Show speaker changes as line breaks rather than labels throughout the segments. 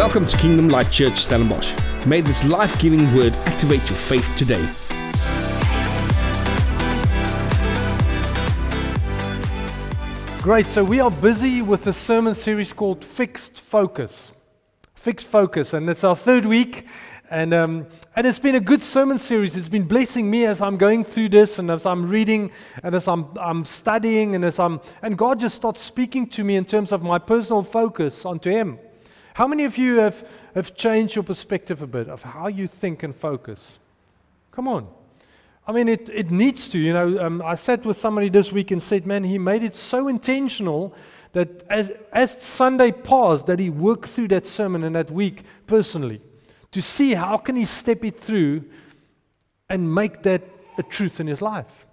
Welcome to Kingdom Light Church Stellenbosch. May this life giving word activate your faith today.
Great. So we are busy with a sermon series called Fixed Focus. Fixed Focus, and it's our third week. And, um, and it's been a good sermon series. It's been blessing me as I'm going through this and as I'm reading and as I'm, I'm studying and as I'm, and God just starts speaking to me in terms of my personal focus onto Him. How many of you have, have changed your perspective a bit of how you think and focus? Come on. I mean, it, it needs to. You know, um, I sat with somebody this week and said, man, he made it so intentional that as, as Sunday passed, that he worked through that sermon in that week personally to see how can he step it through and make that a truth in his life.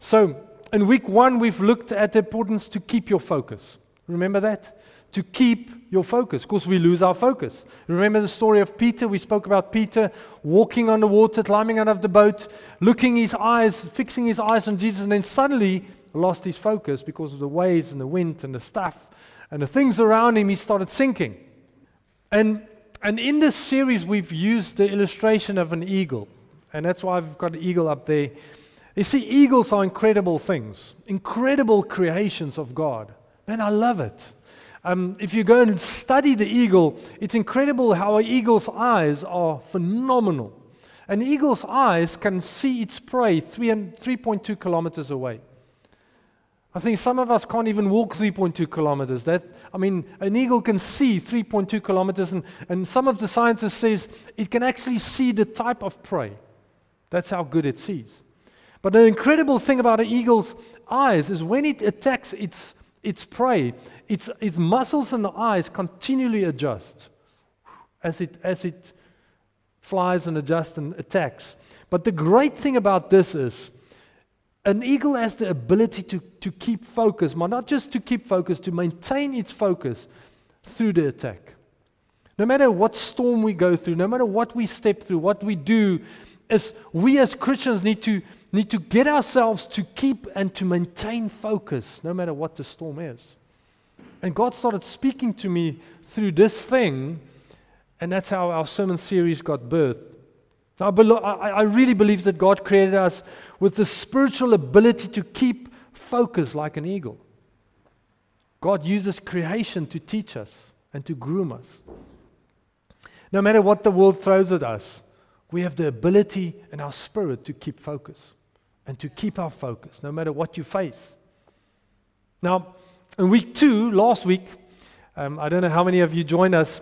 So in week one, we've looked at the importance to keep your focus. Remember that? To keep your focus. Of course, we lose our focus. Remember the story of Peter? We spoke about Peter walking on the water, climbing out of the boat, looking his eyes, fixing his eyes on Jesus, and then suddenly lost his focus because of the waves and the wind and the stuff and the things around him. He started sinking. And, and in this series, we've used the illustration of an eagle. And that's why I've got an eagle up there. You see, eagles are incredible things, incredible creations of God. Man, I love it. Um, if you go and study the eagle, it's incredible how an eagle's eyes are phenomenal. An eagle's eyes can see its prey 3.2 kilometers away. I think some of us can't even walk 3.2 kilometers. That, I mean, an eagle can see 3.2 kilometers, and, and some of the scientists says it can actually see the type of prey. That's how good it sees. But the incredible thing about an eagle's eyes is when it attacks its, its prey, its, its muscles and eyes continually adjust as it, as it flies and adjusts and attacks. But the great thing about this is an eagle has the ability to, to keep focus, not just to keep focus, to maintain its focus through the attack. No matter what storm we go through, no matter what we step through, what we do, as we as Christians need to, need to get ourselves to keep and to maintain focus, no matter what the storm is. And God started speaking to me through this thing, and that's how our sermon series got birthed. Now, I really believe that God created us with the spiritual ability to keep focus like an eagle. God uses creation to teach us and to groom us. No matter what the world throws at us, we have the ability in our spirit to keep focus and to keep our focus no matter what you face. Now, in week two, last week, um, I don't know how many of you joined us,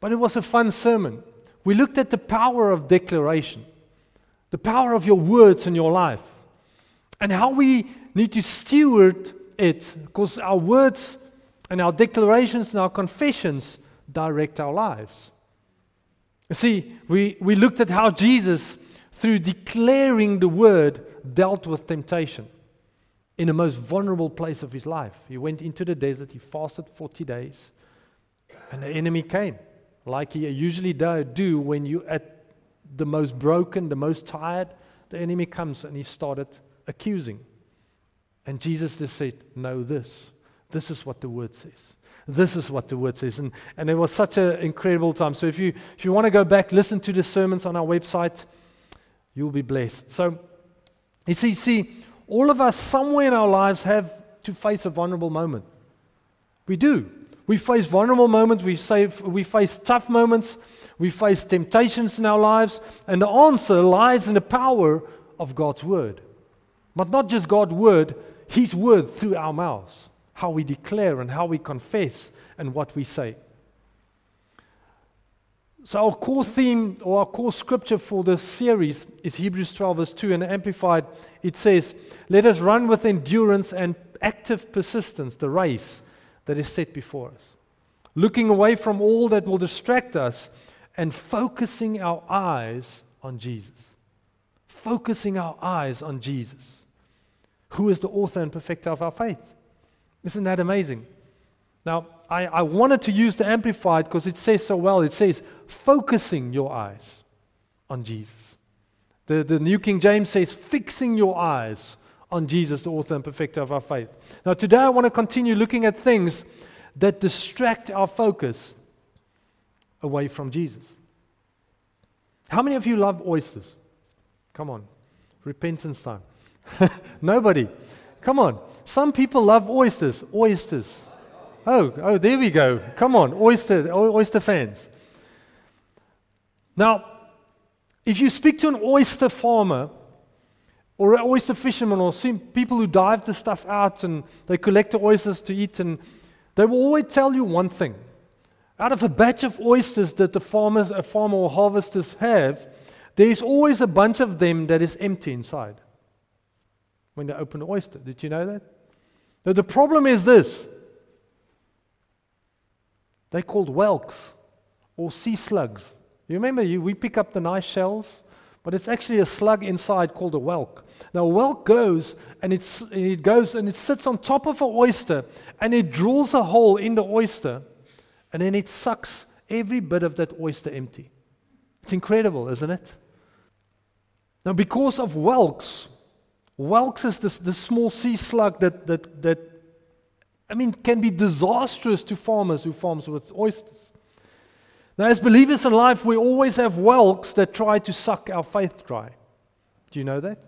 but it was a fun sermon. We looked at the power of declaration, the power of your words in your life, and how we need to steward it because our words and our declarations and our confessions direct our lives. You see, we, we looked at how Jesus, through declaring the word, dealt with temptation in the most vulnerable place of his life. He went into the desert, he fasted 40 days, and the enemy came, like he usually do when you're at the most broken, the most tired. The enemy comes and he started accusing. And Jesus just said, No, this. This is what the word says. This is what the word says. And, and it was such an incredible time. So if you, if you want to go back, listen to the sermons on our website, you'll be blessed. So, you see, see, all of us, somewhere in our lives, have to face a vulnerable moment. We do. We face vulnerable moments, we, say, we face tough moments, we face temptations in our lives, and the answer lies in the power of God's Word. But not just God's Word, His Word through our mouths, how we declare and how we confess and what we say. So, our core theme or our core scripture for this series is Hebrews 12, verse 2. And Amplified, it says, Let us run with endurance and active persistence the race that is set before us, looking away from all that will distract us and focusing our eyes on Jesus. Focusing our eyes on Jesus, who is the author and perfecter of our faith. Isn't that amazing? Now, I, I wanted to use the Amplified because it says so well. It says, focusing your eyes on Jesus. The, the New King James says, fixing your eyes on Jesus, the author and perfecter of our faith. Now, today I want to continue looking at things that distract our focus away from Jesus. How many of you love oysters? Come on, repentance time. Nobody. Come on. Some people love oysters. Oysters. Oh, oh, there we go. Come on, oyster, oyster fans. Now, if you speak to an oyster farmer or an oyster fisherman or people who dive the stuff out and they collect the oysters to eat, and they will always tell you one thing. Out of a batch of oysters that the farmers, a farmer or harvesters have, there's always a bunch of them that is empty inside when they open an oyster. Did you know that? Now, the problem is this they're called whelks or sea slugs. You remember, you, we pick up the nice shells, but it's actually a slug inside called a whelk. Now, a whelk goes and it goes and it sits on top of an oyster and it drills a hole in the oyster and then it sucks every bit of that oyster empty. It's incredible, isn't it? Now, because of whelks, whelks is this, this small sea slug that, that, that, I mean, can be disastrous to farmers who farms with oysters. Now, as believers in life, we always have whelks that try to suck our faith dry. Do you know that?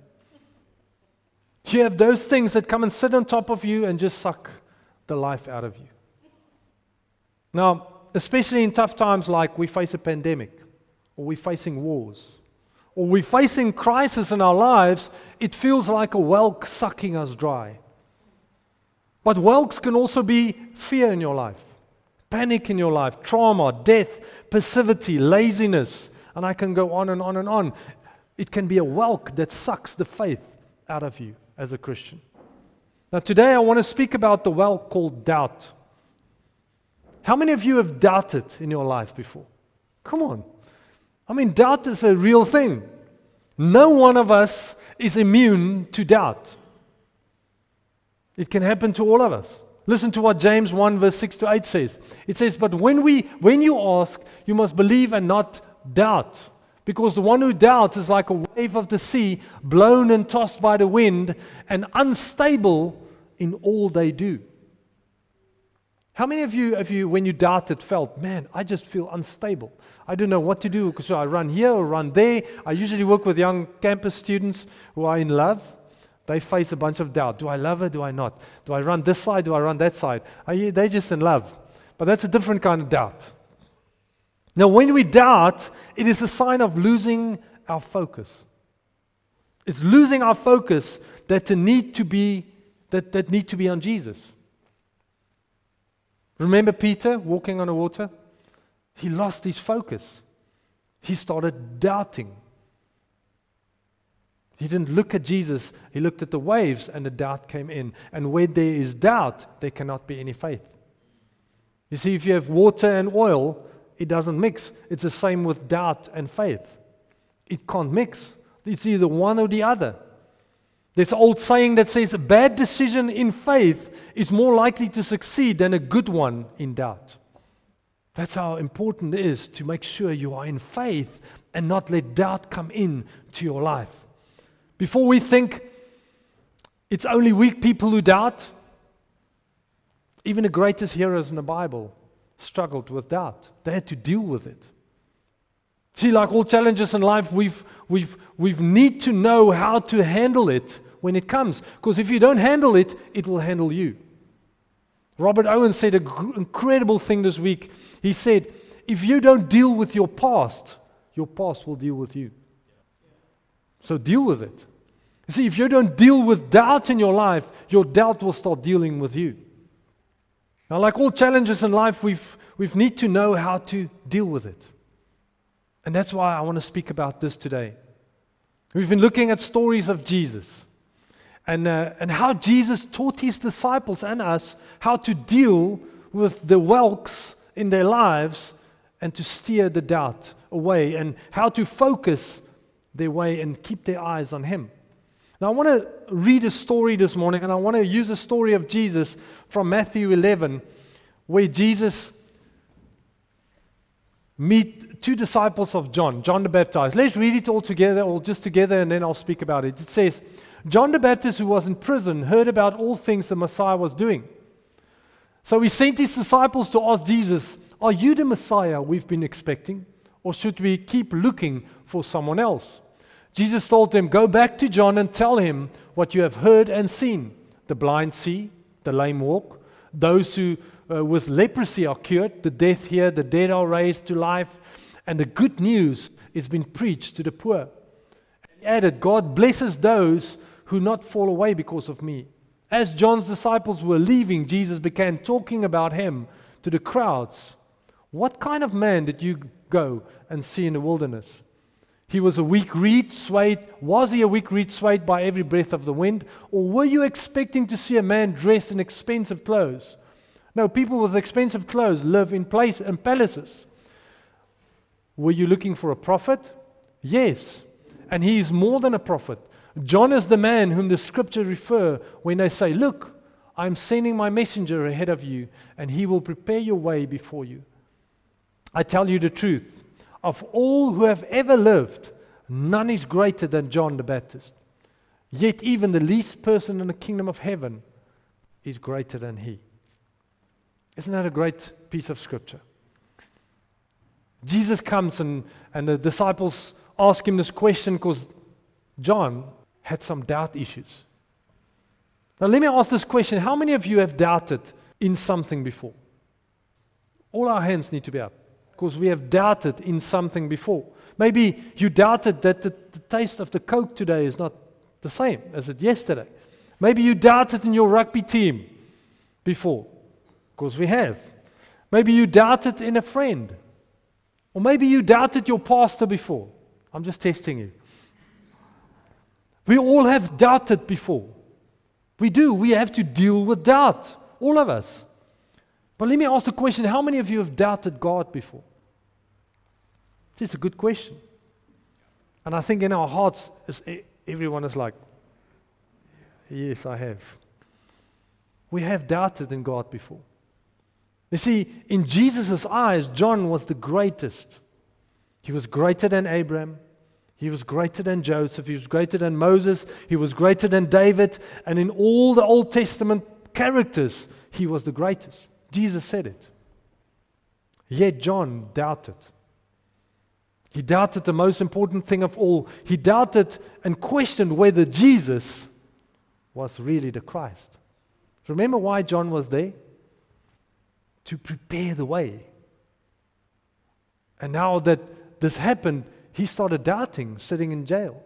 You have those things that come and sit on top of you and just suck the life out of you. Now, especially in tough times like we face a pandemic, or we're facing wars, or we're facing crisis in our lives, it feels like a whelk sucking us dry. But whelks can also be fear in your life, panic in your life, trauma, death, passivity, laziness, and I can go on and on and on. It can be a whelk that sucks the faith out of you as a Christian. Now, today I want to speak about the whelk called doubt. How many of you have doubted in your life before? Come on. I mean, doubt is a real thing. No one of us is immune to doubt. It can happen to all of us. Listen to what James 1 verse 6 to 8 says. It says, But when we when you ask, you must believe and not doubt. Because the one who doubts is like a wave of the sea, blown and tossed by the wind, and unstable in all they do. How many of you, of you, when you doubted, felt, man, I just feel unstable? I don't know what to do. So I run here or run there. I usually work with young campus students who are in love. They face a bunch of doubt. Do I love her? Do I not? Do I run this side? Do I run that side? You, they're just in love. But that's a different kind of doubt. Now, when we doubt, it is a sign of losing our focus. It's losing our focus that the need to be that, that need to be on Jesus. Remember Peter walking on the water? He lost his focus. He started doubting. He didn't look at Jesus, he looked at the waves, and the doubt came in. And where there is doubt, there cannot be any faith. You see, if you have water and oil, it doesn't mix. It's the same with doubt and faith. It can't mix. It's either one or the other. There's an old saying that says a bad decision in faith is more likely to succeed than a good one in doubt. That's how important it is to make sure you are in faith and not let doubt come in to your life. Before we think it's only weak people who doubt, even the greatest heroes in the Bible struggled with doubt. They had to deal with it. See, like all challenges in life, we've, we've, we've need to know how to handle it when it comes. Because if you don't handle it, it will handle you. Robert Owen said an incredible thing this week. He said, If you don't deal with your past, your past will deal with you. So deal with it. You see, if you don't deal with doubt in your life, your doubt will start dealing with you. Now, like all challenges in life, we've, we've need to know how to deal with it. And that's why I want to speak about this today. We've been looking at stories of Jesus and, uh, and how Jesus taught his disciples and us how to deal with the whelks in their lives and to steer the doubt away and how to focus their way and keep their eyes on him. Now, I want to read a story this morning, and I want to use a story of Jesus from Matthew 11, where Jesus meet two disciples of John, John the Baptist. Let's read it all together, or just together, and then I'll speak about it. It says, John the Baptist, who was in prison, heard about all things the Messiah was doing. So he sent his disciples to ask Jesus, Are you the Messiah we've been expecting? Or should we keep looking for someone else? Jesus told them, Go back to John and tell him what you have heard and seen. The blind see, the lame walk, those who uh, with leprosy are cured, the deaf hear, the dead are raised to life, and the good news is being preached to the poor. He added, God blesses those who not fall away because of me. As John's disciples were leaving, Jesus began talking about him to the crowds. What kind of man did you go and see in the wilderness? He was a weak reed, swayed. Was he a weak reed, swayed by every breath of the wind? Or were you expecting to see a man dressed in expensive clothes? No, people with expensive clothes live in, place, in palaces. Were you looking for a prophet? Yes. And he is more than a prophet. John is the man whom the scripture refer when they say, Look, I'm sending my messenger ahead of you, and he will prepare your way before you. I tell you the truth. Of all who have ever lived, none is greater than John the Baptist. Yet even the least person in the kingdom of heaven is greater than he. Isn't that a great piece of scripture? Jesus comes and, and the disciples ask him this question because John had some doubt issues. Now, let me ask this question How many of you have doubted in something before? All our hands need to be up because we have doubted in something before. Maybe you doubted that the, the, taste of the Coke today is not the same as it yesterday. Maybe you doubted in your rugby team before, because we have. Maybe you doubted in a friend. Or maybe you doubted your pastor before. I'm just testing you. We all have doubted before. We do. We have to deal with doubt, all of us. But let me ask the question how many of you have doubted God before? It's a good question. And I think in our hearts, everyone is like, Yes, I have. We have doubted in God before. You see, in Jesus' eyes, John was the greatest. He was greater than Abraham. He was greater than Joseph. He was greater than Moses. He was greater than David. And in all the Old Testament characters, he was the greatest. Jesus said it. Yet John doubted. He doubted the most important thing of all. He doubted and questioned whether Jesus was really the Christ. Remember why John was there? To prepare the way. And now that this happened, he started doubting, sitting in jail.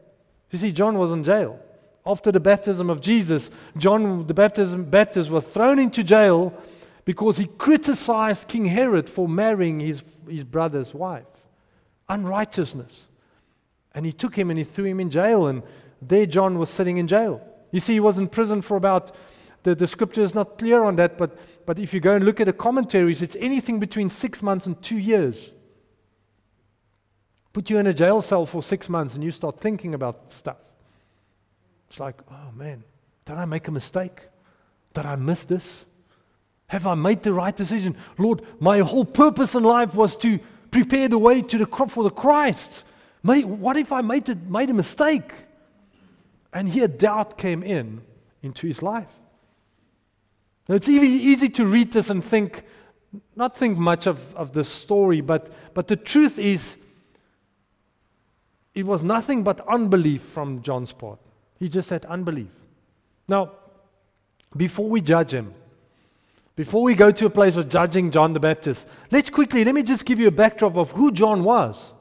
You see, John was in jail. After the baptism of Jesus, John the baptism, Baptist was thrown into jail because he criticized King Herod for marrying his, his brother's wife unrighteousness. And he took him and he threw him in jail, and there John was sitting in jail. You see, he was in prison for about, the, the scripture is not clear on that, but, but if you go and look at the commentaries, it's anything between six months and two years. Put you in a jail cell for six months and you start thinking about stuff. It's like, oh man, did I make a mistake? Did I miss this? Have I made the right decision? Lord, my whole purpose in life was to prepare the way to the for the Christ. What if I made, the, made a mistake? And here doubt came in into his life. Now it's easy, easy to read this and think, not think much of, of the story, but, but the truth is, it was nothing but unbelief from John's part. He just had unbelief. Now, before we judge him, before we go to a place of judging John the Baptist, let's quickly, let me just give you a backdrop of who John was.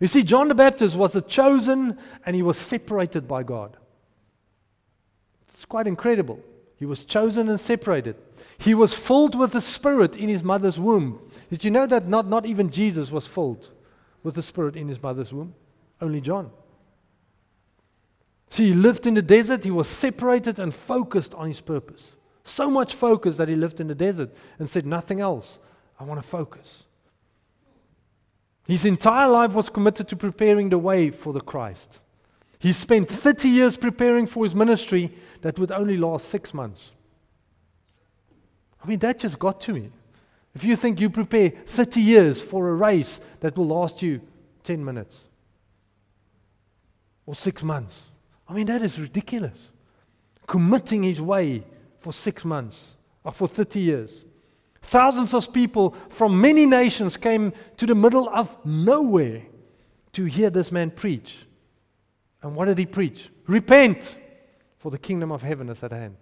You see, John the Baptist was a chosen and he was separated by God. It's quite incredible. He was chosen and separated. He was filled with the Spirit in his mother's womb. Did you know that not, not even Jesus was filled with the Spirit in his mother's womb? Only John. See, he lived in the desert, he was separated and focused on his purpose. So much focus that he lived in the desert and said, Nothing else. I want to focus. His entire life was committed to preparing the way for the Christ. He spent 30 years preparing for his ministry that would only last six months. I mean, that just got to me. If you think you prepare 30 years for a race that will last you 10 minutes or six months, I mean, that is ridiculous. Committing his way for six months or for 30 years. Thousands of people from many nations came to the middle of nowhere to hear this man preach. And what did he preach? Repent, for the kingdom of heaven is at hand.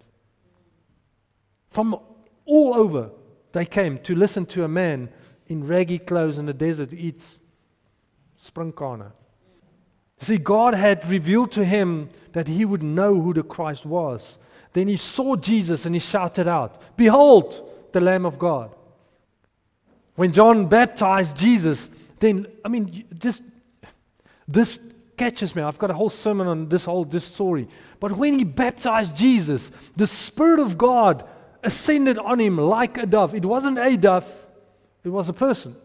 From all over, they came to listen to a man in raggy clothes in the desert who eats sprinkane. See, God had revealed to him that he would know who the Christ was. Then he saw Jesus and he shouted out, Behold, the Lamb of God. When John baptized Jesus, then, I mean, just this catches me. I've got a whole sermon on this whole this story. But when he baptized Jesus, the Spirit of God ascended on him like a dove. It wasn't a dove, it was a person.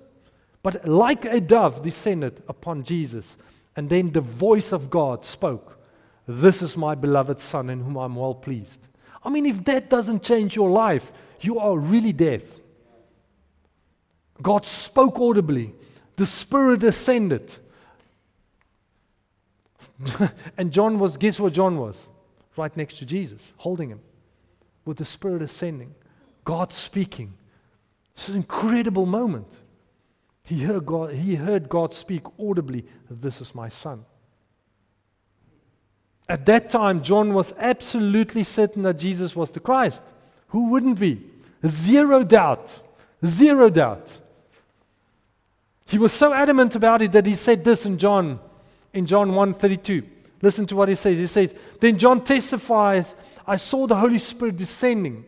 But like a dove descended upon Jesus. And then the voice of God spoke, This is my beloved Son in whom I'm well pleased. I mean, if that doesn't change your life, you are really deaf. God spoke audibly, the Spirit ascended. and John was, guess what John was? Right next to Jesus, holding him with the Spirit ascending, God speaking. It's an incredible moment. He heard God, he heard God speak audibly, This is my son. At that time, John was absolutely certain that Jesus was the Christ. Who wouldn't be? Zero doubt. Zero doubt. He was so adamant about it that he said this in John, in John 1:32. Listen to what he says. He says, Then John testifies, I saw the Holy Spirit descending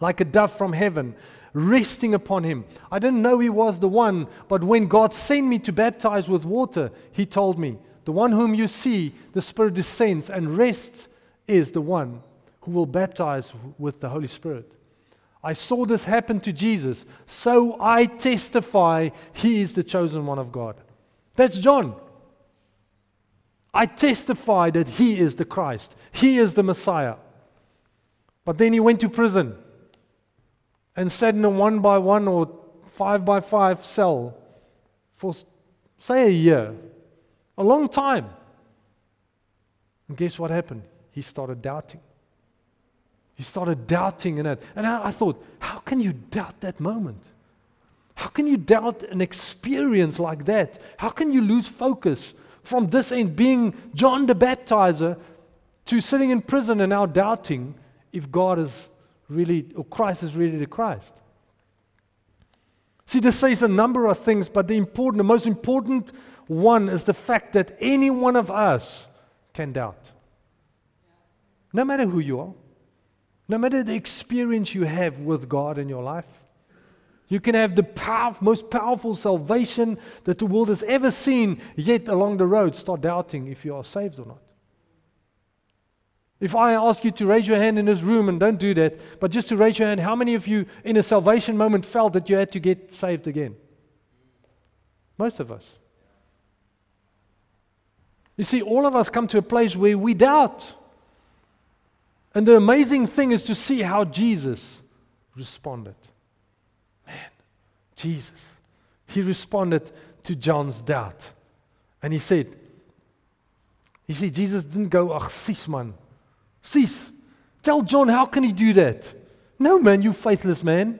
like a dove from heaven, resting upon him. I didn't know he was the one, but when God sent me to baptize with water, he told me, The one whom you see, the Spirit descends and rests, is the one who will baptize with the Holy Spirit. I saw this happen to Jesus, so I testify he is the chosen one of God. That's John. I testify that he is the Christ, he is the Messiah. But then he went to prison and sat in a one by one or five by five cell for, say, a year, a long time. And guess what happened? He started doubting. He started doubting in it. And I, I thought, how can you doubt that moment? How can you doubt an experience like that? How can you lose focus from this end, being John the Baptizer, to sitting in prison and now doubting if God is really, or Christ is really the Christ? See, this says a number of things, but the important, the most important one is the fact that any one of us can doubt. No matter who you are. No matter the experience you have with God in your life, you can have the power, most powerful salvation that the world has ever seen, yet along the road start doubting if you are saved or not. If I ask you to raise your hand in this room, and don't do that, but just to raise your hand, how many of you in a salvation moment felt that you had to get saved again? Most of us. You see, all of us come to a place where we doubt. And the amazing thing is to see how Jesus responded. Man, Jesus. He responded to John's doubt. And he said, You see, Jesus didn't go, Ach, cease, man. Cease. Tell John, how can he do that? No, man, you faithless man.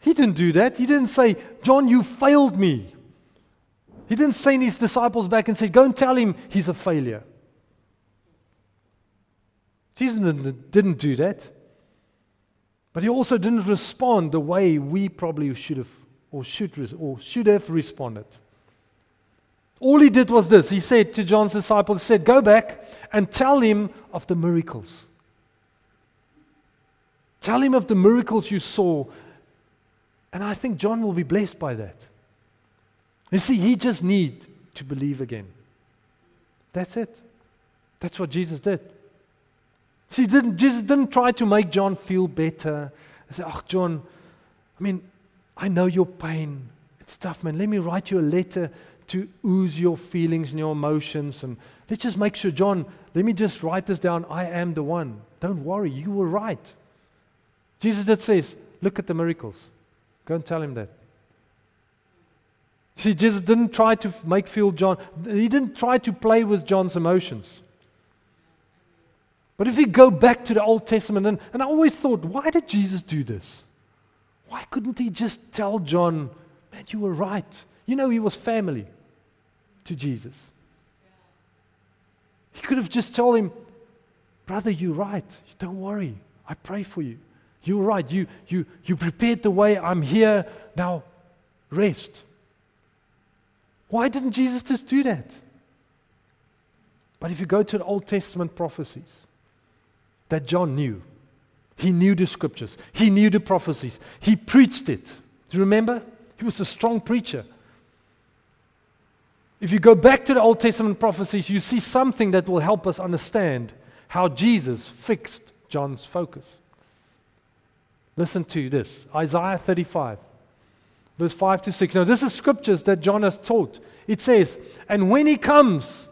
He didn't do that. He didn't say, John, you failed me. He didn't send his disciples back and say, Go and tell him he's a failure. Jesus didn't do that. But he also didn't respond the way we probably should have or should, or should have responded. All he did was this. He said to John's disciples, he said, Go back and tell him of the miracles. Tell him of the miracles you saw. And I think John will be blessed by that. You see, he just need to believe again. That's it. That's what Jesus did. See, didn't, Jesus didn't try to make John feel better. He said, Oh, John, I mean, I know your pain. It's tough, man. Let me write you a letter to ooze your feelings and your emotions. And let's just make sure, John, let me just write this down. I am the one. Don't worry, you were right. Jesus that says, Look at the miracles. Go and tell him that. See, Jesus didn't try to make feel John, he didn't try to play with John's emotions. But if you go back to the Old Testament, and, and I always thought, why did Jesus do this? Why couldn't he just tell John, man, you were right? You know, he was family to Jesus. He could have just told him, brother, you're right. Don't worry. I pray for you. You're right. You, you, you prepared the way. I'm here. Now, rest. Why didn't Jesus just do that? But if you go to the Old Testament prophecies that John knew, he knew the scriptures, he knew the prophecies, he preached it. Do you remember? He was a strong preacher. If you go back to the Old Testament prophecies, you see something that will help us understand how Jesus fixed John's focus. Listen to this Isaiah 35, verse 5 to 6. Now, this is scriptures that John has taught. It says, And when he comes,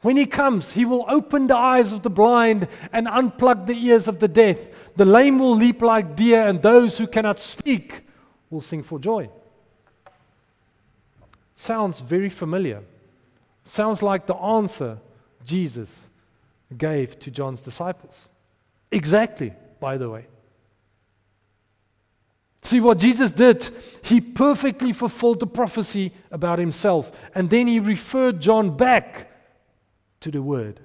when he comes, he will open the eyes of the blind and unplug the ears of the deaf. The lame will leap like deer, and those who cannot speak will sing for joy. Sounds very familiar. Sounds like the answer Jesus gave to John's disciples. Exactly, by the way. See what Jesus did? He perfectly fulfilled the prophecy about himself. And then he referred John back to the Word.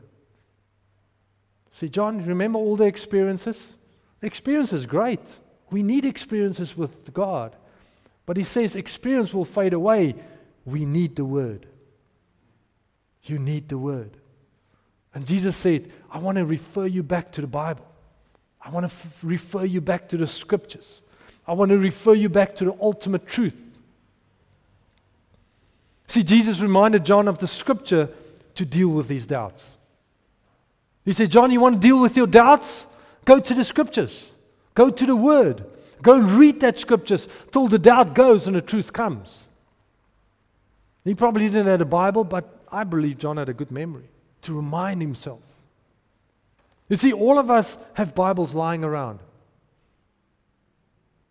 See, John, remember all the experiences? The experience is great. We need experiences with God. But he says experience will fade away. We need the Word. You need the Word. And Jesus said, I want to refer you back to the Bible. I want to f- refer you back to the Scriptures. I want to refer you back to the ultimate truth. See, Jesus reminded John of the Scripture to deal with these doubts. He said, John, you want to deal with your doubts? Go to the Scriptures, go to the Word. Go and read that Scriptures till the doubt goes and the truth comes. He probably didn't have a Bible, but I believe John had a good memory to remind himself. You see, all of us have Bibles lying around.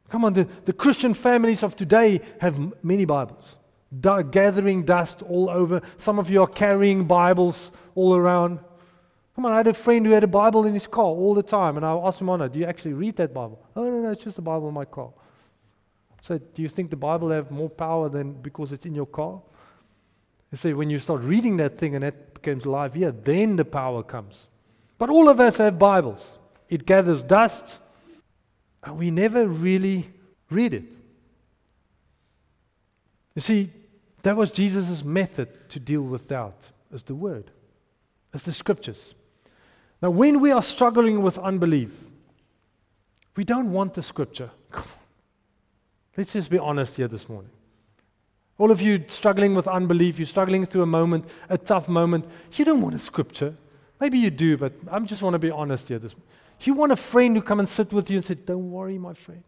Come on, the, the Christian families of today have m- many Bibles, gathering dust all over. Some of you are carrying Bibles all around. Come on, I had a friend who had a Bible in his car all the time, and I asked him, Honor, do you actually read that Bible? Oh, no, no, it's just a Bible in my car. So, do you think the Bible have more power than because it's in your car? You see, when you start reading that thing and that becomes alive, yeah, then the power comes. But all of us have Bibles. It gathers dust, and we never really read it. You see, that was Jesus' method to deal with doubt, as the Word, as the Scriptures. Now, when we are struggling with unbelief, we don't want the Scripture. Let's just be honest here this morning. All of you struggling with unbelief, you're struggling through a moment, a tough moment, you don't want a Scripture. Maybe you do, but I just want to be honest here this. You want a friend to come and sit with you and say, Don't worry, my friend.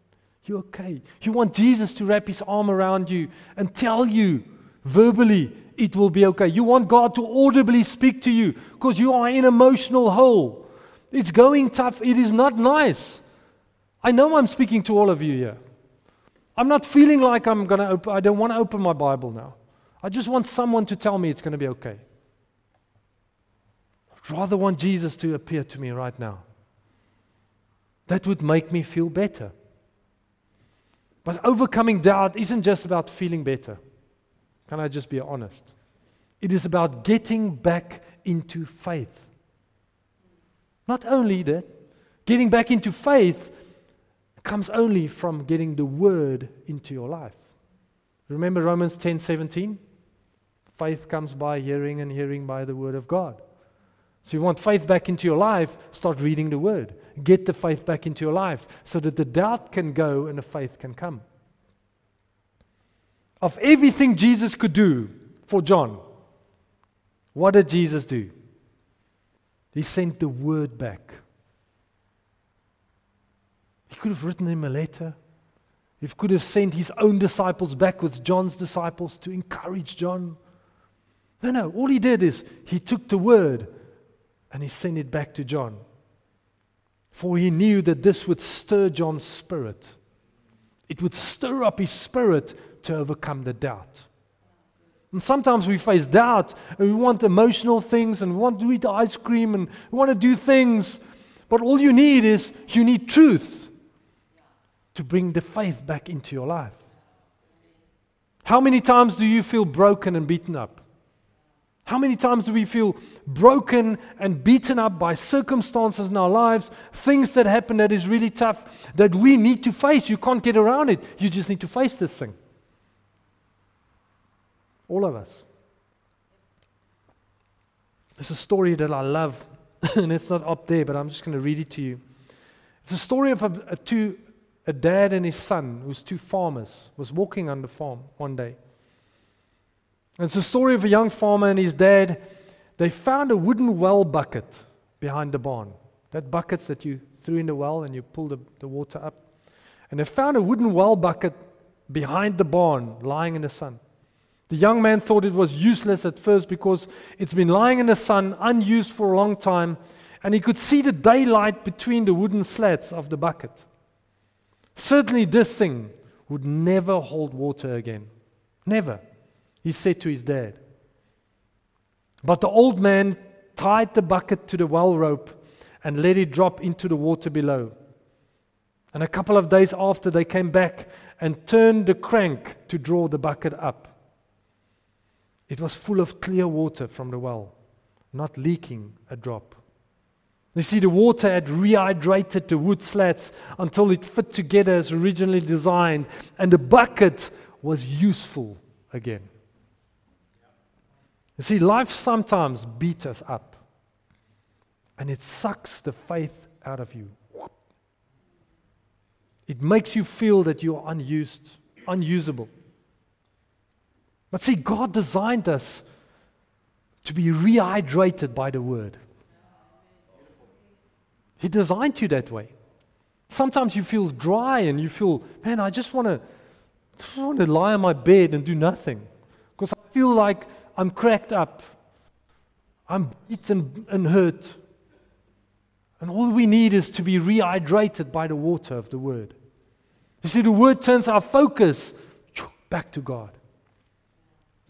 You're okay. You want Jesus to wrap his arm around you and tell you verbally, it will be okay. You want God to audibly speak to you because you are in emotional hole. It's going tough. It is not nice. I know I'm speaking to all of you here. I'm not feeling like I'm going to open, I don't want to open my Bible now. I just want someone to tell me it's going to be okay. I'd rather want Jesus to appear to me right now. That would make me feel better. But overcoming doubt isn't just about feeling better. Can I just be honest? It is about getting back into faith. Not only that, getting back into faith comes only from getting the word into your life. Remember Romans 10 17? Faith comes by hearing, and hearing by the word of God. So, you want faith back into your life, start reading the word. Get the faith back into your life so that the doubt can go and the faith can come. Of everything Jesus could do for John, what did Jesus do? He sent the word back. He could have written him a letter. He could have sent his own disciples back with John's disciples to encourage John. No, no, all he did is he took the word and he sent it back to John. For he knew that this would stir John's spirit. It would stir up his spirit to overcome the doubt. And sometimes we face doubt and we want emotional things and we want to eat ice cream and we want to do things. But all you need is you need truth. To bring the faith back into your life. How many times do you feel broken and beaten up? How many times do we feel broken and beaten up by circumstances in our lives, things that happen that is really tough that we need to face? You can't get around it. You just need to face this thing. All of us. There's a story that I love, and it's not up there, but I'm just going to read it to you. It's a story of a, a, two, a dad and his son, who's two farmers, was walking on the farm one day. And it's a story of a young farmer and his dad. They found a wooden well bucket behind the barn. That bucket that you threw in the well and you pull the, the water up. And they found a wooden well bucket behind the barn lying in the sun. The young man thought it was useless at first because it's been lying in the sun, unused for a long time, and he could see the daylight between the wooden slats of the bucket. Certainly, this thing would never hold water again. Never, he said to his dad. But the old man tied the bucket to the well rope and let it drop into the water below. And a couple of days after, they came back and turned the crank to draw the bucket up. It was full of clear water from the well, not leaking a drop. You see, the water had rehydrated the wood slats until it fit together as originally designed, and the bucket was useful again. You see, life sometimes beats us up, and it sucks the faith out of you. It makes you feel that you are unused, unusable. But see, God designed us to be rehydrated by the word. He designed you that way. Sometimes you feel dry and you feel, man, I just want to want to lie on my bed and do nothing because I feel like I'm cracked up. I'm beaten and hurt. And all we need is to be rehydrated by the water of the Word. You see, the Word turns our focus back to God,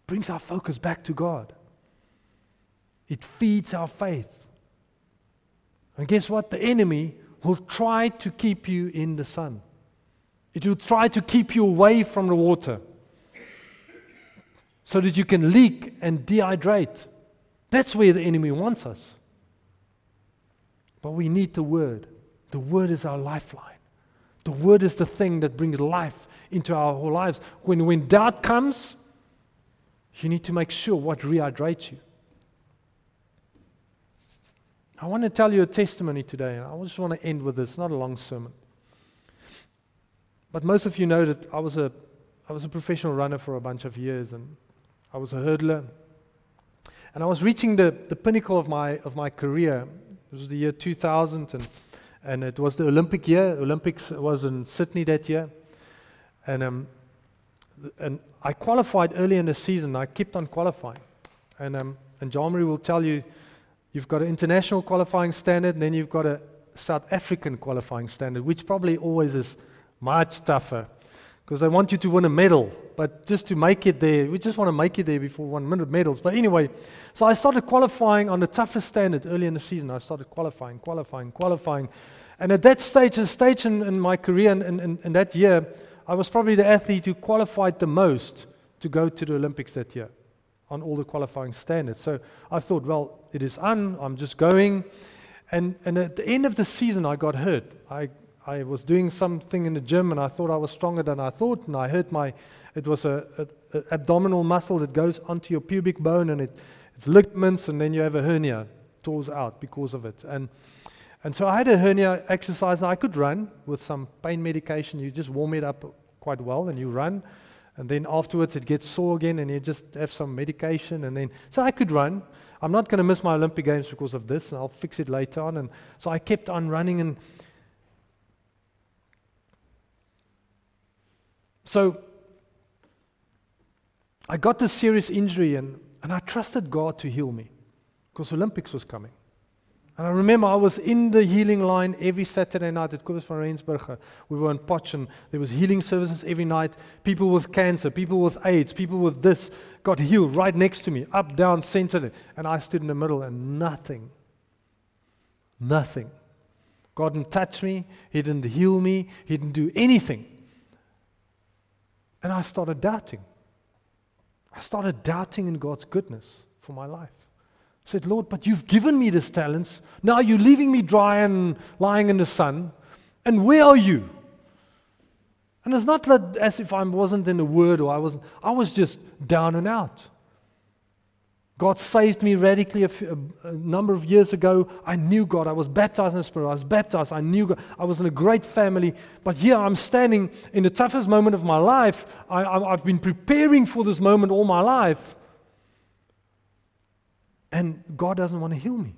brings our focus back to God. It feeds our faith. And guess what? The enemy will try to keep you in the sun. It will try to keep you away from the water so that you can leak and dehydrate. That's where the enemy wants us. But we need the Word. The Word is our lifeline. The Word is the thing that brings life into our whole lives. When, when doubt comes, you need to make sure what rehydrates you. I want to tell you a testimony today, I just want to end with this, not a long sermon. But most of you know that I was a, I was a professional runner for a bunch of years, and I was a hurdler. And I was reaching the, the pinnacle of my, of my career. It was the year 2000, and, and it was the Olympic year. Olympics was in Sydney that year. And, um, and I qualified early in the season. I kept on qualifying. And, um, and John Marie will tell you You've got an international qualifying standard, and then you've got a South African qualifying standard, which probably always is much tougher because they want you to win a medal. But just to make it there, we just want to make it there before one minute medals. But anyway, so I started qualifying on the toughest standard early in the season. I started qualifying, qualifying, qualifying. And at that stage, a stage in, in my career, in, in, in that year, I was probably the athlete who qualified the most to go to the Olympics that year on all the qualifying standards. So I thought, well, it is on, I'm just going. And, and at the end of the season, I got hurt. I, I was doing something in the gym and I thought I was stronger than I thought, and I hurt my, it was a, a, a abdominal muscle that goes onto your pubic bone and it, it's ligaments, and then you have a hernia, tores out because of it. And, and so I had a hernia exercise, and I could run with some pain medication. You just warm it up quite well, and you run and then afterwards it gets sore again and you just have some medication and then so i could run. I'm not going to miss my olympic games because of this. And i'll fix it later on. And so i kept on running and so i got this serious injury and, and i trusted god to heal me because olympics was coming and I remember I was in the healing line every Saturday night at Kobus van Rensburg. We were in Potch and there was healing services every night. People with cancer, people with AIDS, people with this got healed right next to me, up, down, center. And I stood in the middle and nothing, nothing God didn't touch me, He didn't heal me, He didn't do anything. And I started doubting. I started doubting in God's goodness for my life. Said, Lord, but you've given me these talents. Now you're leaving me dry and lying in the sun. And where are you? And it's not as if I wasn't in the Word or I wasn't, I was just down and out. God saved me radically a, few, a, number of years ago. I knew God. I was baptized in the Spirit. I was baptized. I knew God. I was in a great family. But here I'm standing in the toughest moment of my life. I, I, I've been preparing for this moment all my life. And God doesn't want to heal me.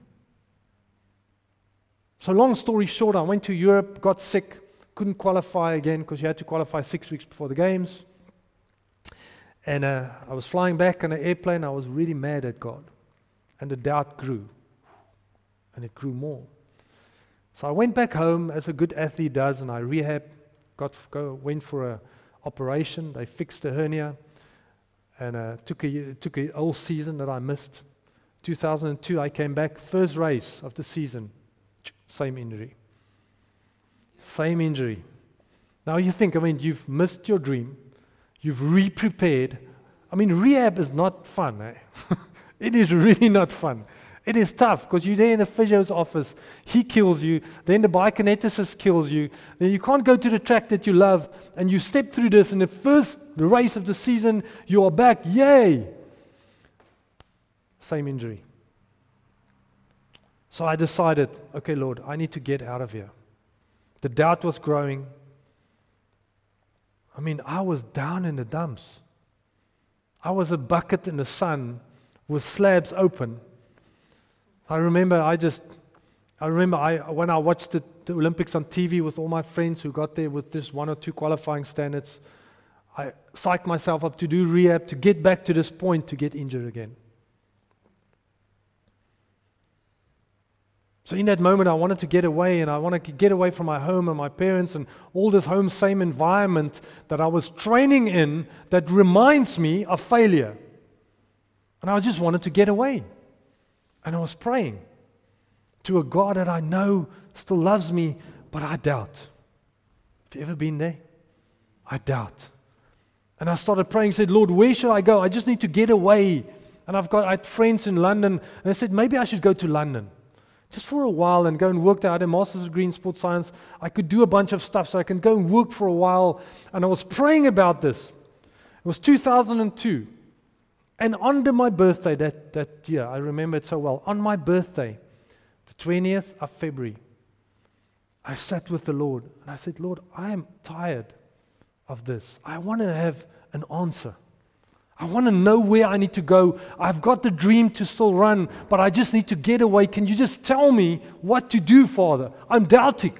So, long story short, I went to Europe, got sick, couldn't qualify again because you had to qualify six weeks before the games. And uh, I was flying back on an airplane. I was really mad at God. And the doubt grew. And it grew more. So I went back home as a good athlete does, and I rehab, got go, went for an operation. They fixed the hernia, and uh, took a took a whole season that I missed. 2002, I came back first race of the season, same injury, same injury. Now you think, I mean, you've missed your dream. You've re prepared. I mean, rehab is not fun. Eh? it is really not fun. It is tough because you're there in the physio's office. He kills you. Then the biokineticist kills you. Then you can't go to the track that you love. And you step through this. and the first race of the season, you are back. Yay! Same injury. So I decided, okay, Lord, I need to get out of here. The doubt was growing. I mean, I was down in the dumps. I was a bucket in the sun with slabs open. I remember I just, I remember I, when I watched the, the Olympics on TV with all my friends who got there with this one or two qualifying standards, I psyched myself up to do rehab to get back to this point to get injured again. So, in that moment, I wanted to get away and I wanted to get away from my home and my parents and all this home same environment that I was training in that reminds me of failure. And I just wanted to get away. And I was praying to a God that I know still loves me, but I doubt. Have you ever been there? I doubt. And I started praying, said, Lord, where should I go? I just need to get away. And I've got I had friends in London, and I said, maybe I should go to London just for a while and go and work there. I had a master's degree in sports science. I could do a bunch of stuff, so I can go and work for a while. And I was praying about this. It was 2002. And under my birthday that, that year, I remember it so well, on my birthday, the 20th of February, I sat with the Lord and I said, Lord, I am tired of this. I want to have an answer. I want to know where I need to go. I've got the dream to still run, but I just need to get away. Can you just tell me what to do, Father? I'm doubting.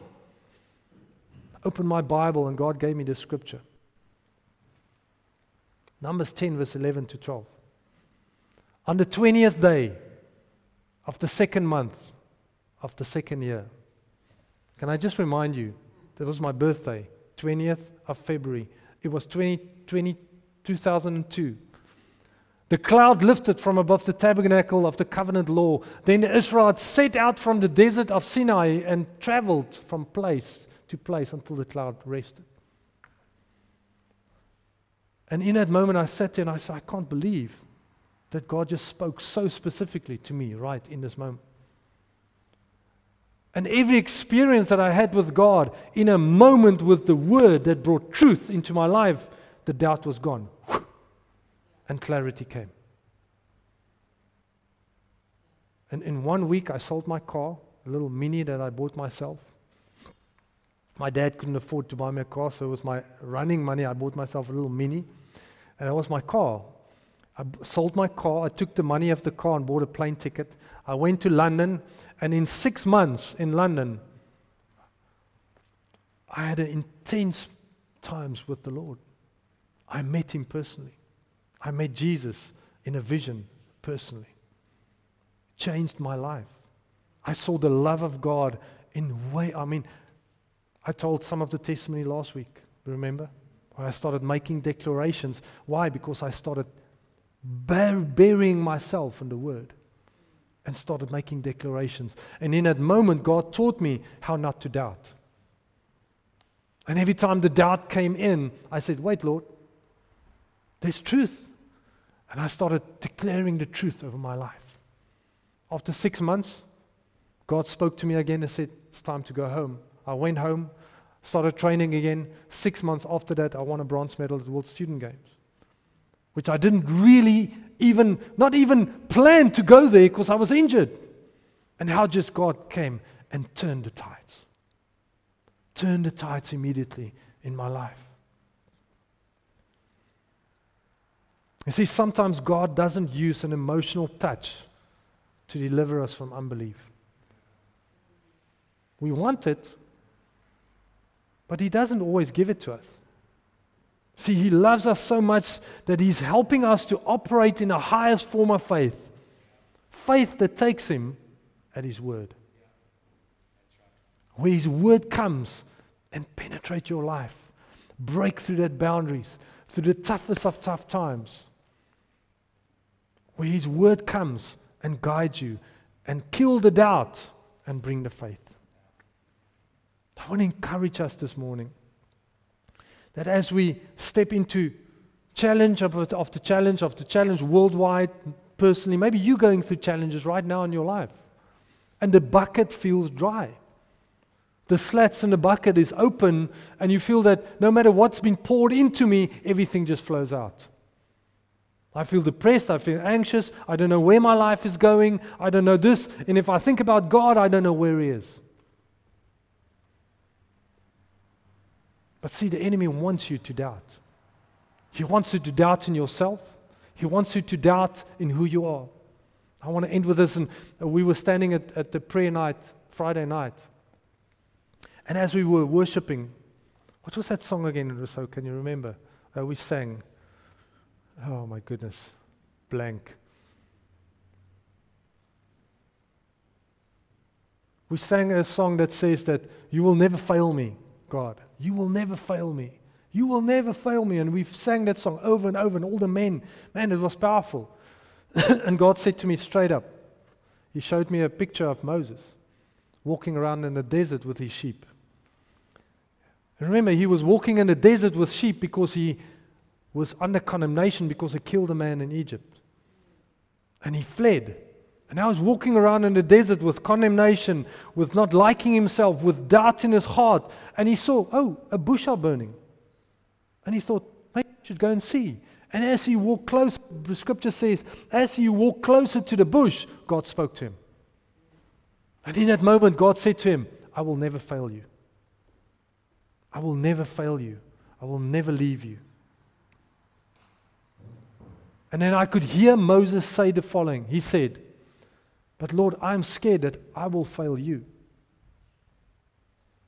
Open my Bible and God gave me the scripture. Numbers 10, verse 11 to 12. On the 20th day of the second month of the second year, can I just remind you, that was my birthday, 20th of February. It was 20, 20 2002. The cloud lifted from above the tabernacle of the covenant law. Then Israel set out from the desert of Sinai and traveled from place to place until the cloud rested. And in that moment, I sat there and I said, I can't believe that God just spoke so specifically to me right in this moment. And every experience that I had with God in a moment with the word that brought truth into my life, the doubt was gone and clarity came. And in one week, I sold my car, a little mini that I bought myself. My dad couldn't afford to buy me a car, so it was my running money. I bought myself a little mini, and it was my car. I sold my car. I took the money of the car and bought a plane ticket. I went to London, and in six months in London, I had intense times with the Lord. I met him personally. I met Jesus in a vision personally. Changed my life. I saw the love of God in way. I mean, I told some of the testimony last week, remember? When I started making declarations. Why? Because I started burying myself in the Word. and started making declarations. And in that moment, God taught me how not to doubt. And every time the doubt came in, I said, Wait, Lord, there's truth. And I started declaring the truth over my life. After six months, God spoke to me again and said, It's time to go home. I went home, started training again. Six months after that, I won a bronze medal at the World Student Games, which I didn't really even, not even plan to go there because I was injured. And how just God came and turned the tides. Turned the tides immediately in my life. You see, sometimes God doesn't use an emotional touch to deliver us from unbelief. We want it, but He doesn't always give it to us. See, He loves us so much that He's helping us to operate in the highest form of faith faith that takes Him at His word. Where His word comes and penetrates your life, break through that boundaries, through the toughest of tough times. Where His word comes and guides you and kill the doubt and bring the faith. I want to encourage us this morning that as we step into challenge after challenge after challenge worldwide, personally, maybe you're going through challenges right now in your life, and the bucket feels dry. The slats in the bucket is open, and you feel that no matter what's been poured into me, everything just flows out. I feel depressed. I feel anxious. I don't know where my life is going. I don't know this. And if I think about God, I don't know where He is. But see, the enemy wants you to doubt. He wants you to doubt in yourself. He wants you to doubt in who you are. I want to end with this. And we were standing at, at the prayer night, Friday night. And as we were worshiping, what was that song again, Rousseau? Can you remember? Uh, we sang. Oh my goodness. Blank. We sang a song that says that you will never fail me, God. You will never fail me. You will never fail me. And we've sang that song over and over, and all the men, man, it was powerful. and God said to me straight up, He showed me a picture of Moses walking around in the desert with his sheep. And remember, he was walking in the desert with sheep because he was under condemnation because he killed a man in Egypt. And he fled. And now he's walking around in the desert with condemnation, with not liking himself, with doubt in his heart. And he saw, oh, a bush are burning. And he thought, maybe I should go and see. And as he walked close, the scripture says, as he walked closer to the bush, God spoke to him. And in that moment, God said to him, I will never fail you. I will never fail you. I will never leave you. And then I could hear Moses say the following He said, but Lord, I'm scared that I will fail you.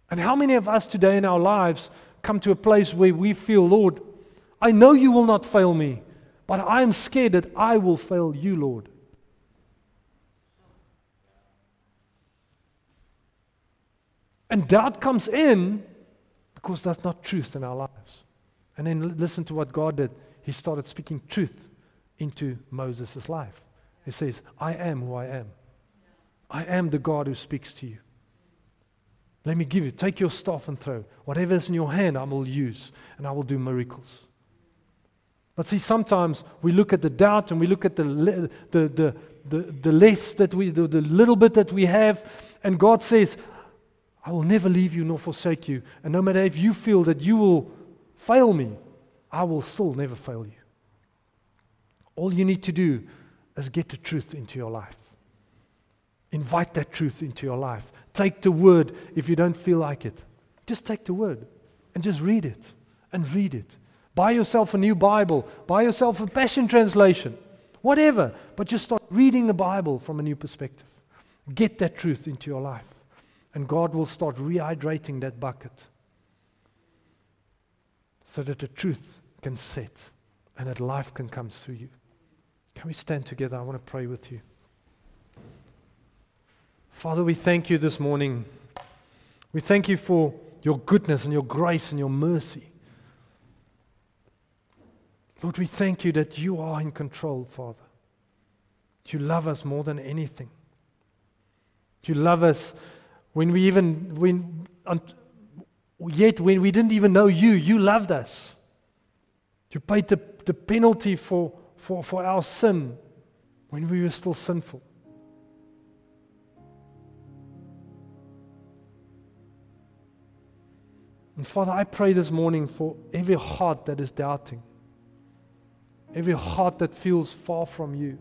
And how many of us today in our lives come to a place where we feel, Lord, I know you will not fail me, but I'm scared that I will fail you, Lord. And doubt comes in because that's not truth in our lives. And then listen to what God did. He started speaking truth into Moses' life. He says, I am who I am. I am the God who speaks to you. Let me give you, take your staff and throw. Whatever is in your hand, I will use, and I will do miracles. But see, sometimes we look at the doubt and we look at the, the, the, the, the less that we, the, the little bit that we have, and God says, I will never leave you nor forsake you. And no matter if you feel that you will fail me, I will still never fail you. All you need to do is get the truth into your life. Invite that truth into your life. Take the word if you don't feel like it. Just take the word and just read it and read it. Buy yourself a new Bible, buy yourself a Passion Translation, whatever, but just start reading the Bible from a new perspective. Get that truth into your life, and God will start rehydrating that bucket so that the truth can set and that life can come through you. Can we stand together? I want to pray with you. Father, we thank you this morning. We thank you for your goodness and your grace and your mercy. Lord, we thank you that you are in control, Father. You love us more than anything. You love us when we even, when, yet when we didn't even know you, you loved us. You paid the, the penalty for, for, for our sin when we were still sinful. And Father, I pray this morning for every heart that is doubting, every heart that feels far from you,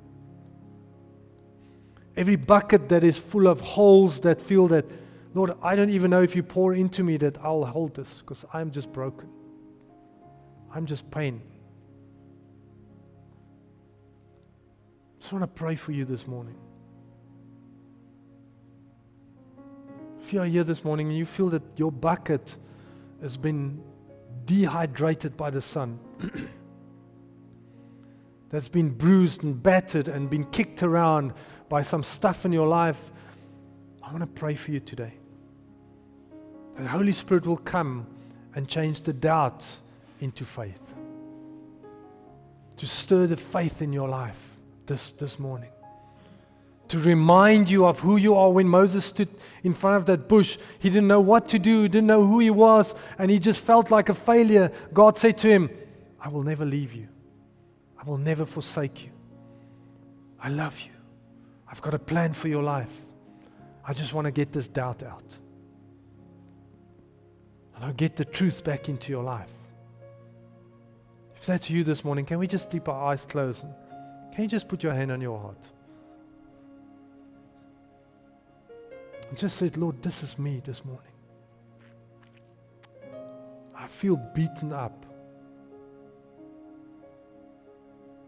every bucket that is full of holes that feel that, Lord, I don't even know if you pour into me that I'll hold this because I'm just broken. I'm just pain. Just want to pray for you this morning. If you are here this morning and you feel that your bucket has been dehydrated by the sun, that's been bruised and battered and been kicked around by some stuff in your life, I want to pray for you today. The Holy Spirit will come and change the doubt into faith. To stir the faith in your life this, this morning to remind you of who you are. When Moses stood in front of that bush, he didn't know what to do, he didn't know who he was, and he just felt like a failure. God said to him, I will never leave you, I will never forsake you. I love you. I've got a plan for your life. I just want to get this doubt out. And I'll get the truth back into your life. If that's you this morning, can we just keep our eyes closed? Can you just put your hand on your heart? And just said, Lord, this is me this morning. I feel beaten up.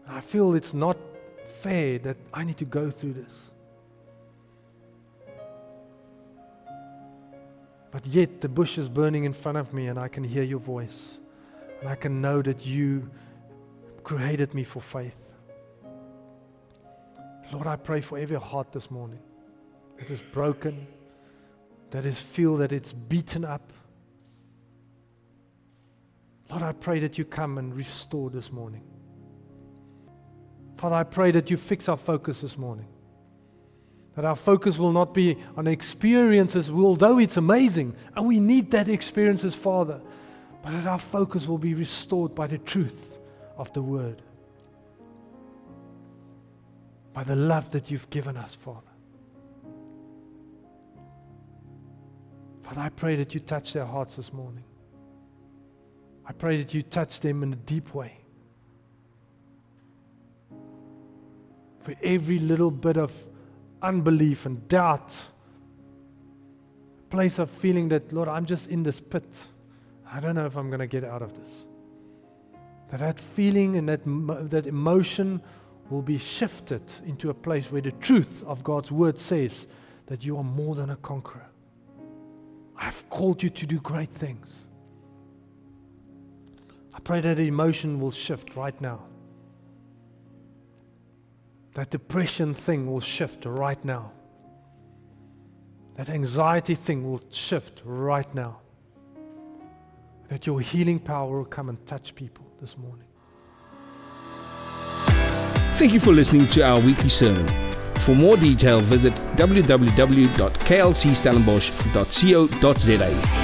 I feel it's not fair that I need to go through this. But yet the bush is burning in front of me and I can hear your voice. And I can know that you created me for faith. Lord, I pray for every heart this morning that is broken, that is feel that it's beaten up. Lord, I pray that you come and restore this morning. Father, I pray that you fix our focus this morning. That our focus will not be on experiences, although it's amazing, and we need that experiences, Father, but that our focus will be restored by the truth of the Word, by the love that you've given us, Father. Father, I pray that you touch their hearts this morning. I pray that you touch them in a deep way. For every little bit of unbelief and doubt, place of feeling that, Lord, I'm just in this pit. I don't know if I'm going to get out of this. That that feeling and that, that emotion will be shifted into a place where the truth of God's word says that you are more than a conqueror. I've called you to do great things. I pray that emotion will shift right now. That depression thing will shift right now. That anxiety thing will shift right now. That your healing power will come and touch people this morning.
Thank you for listening to our weekly sermon. For more detail, visit www.klcstellenbosch.co.za.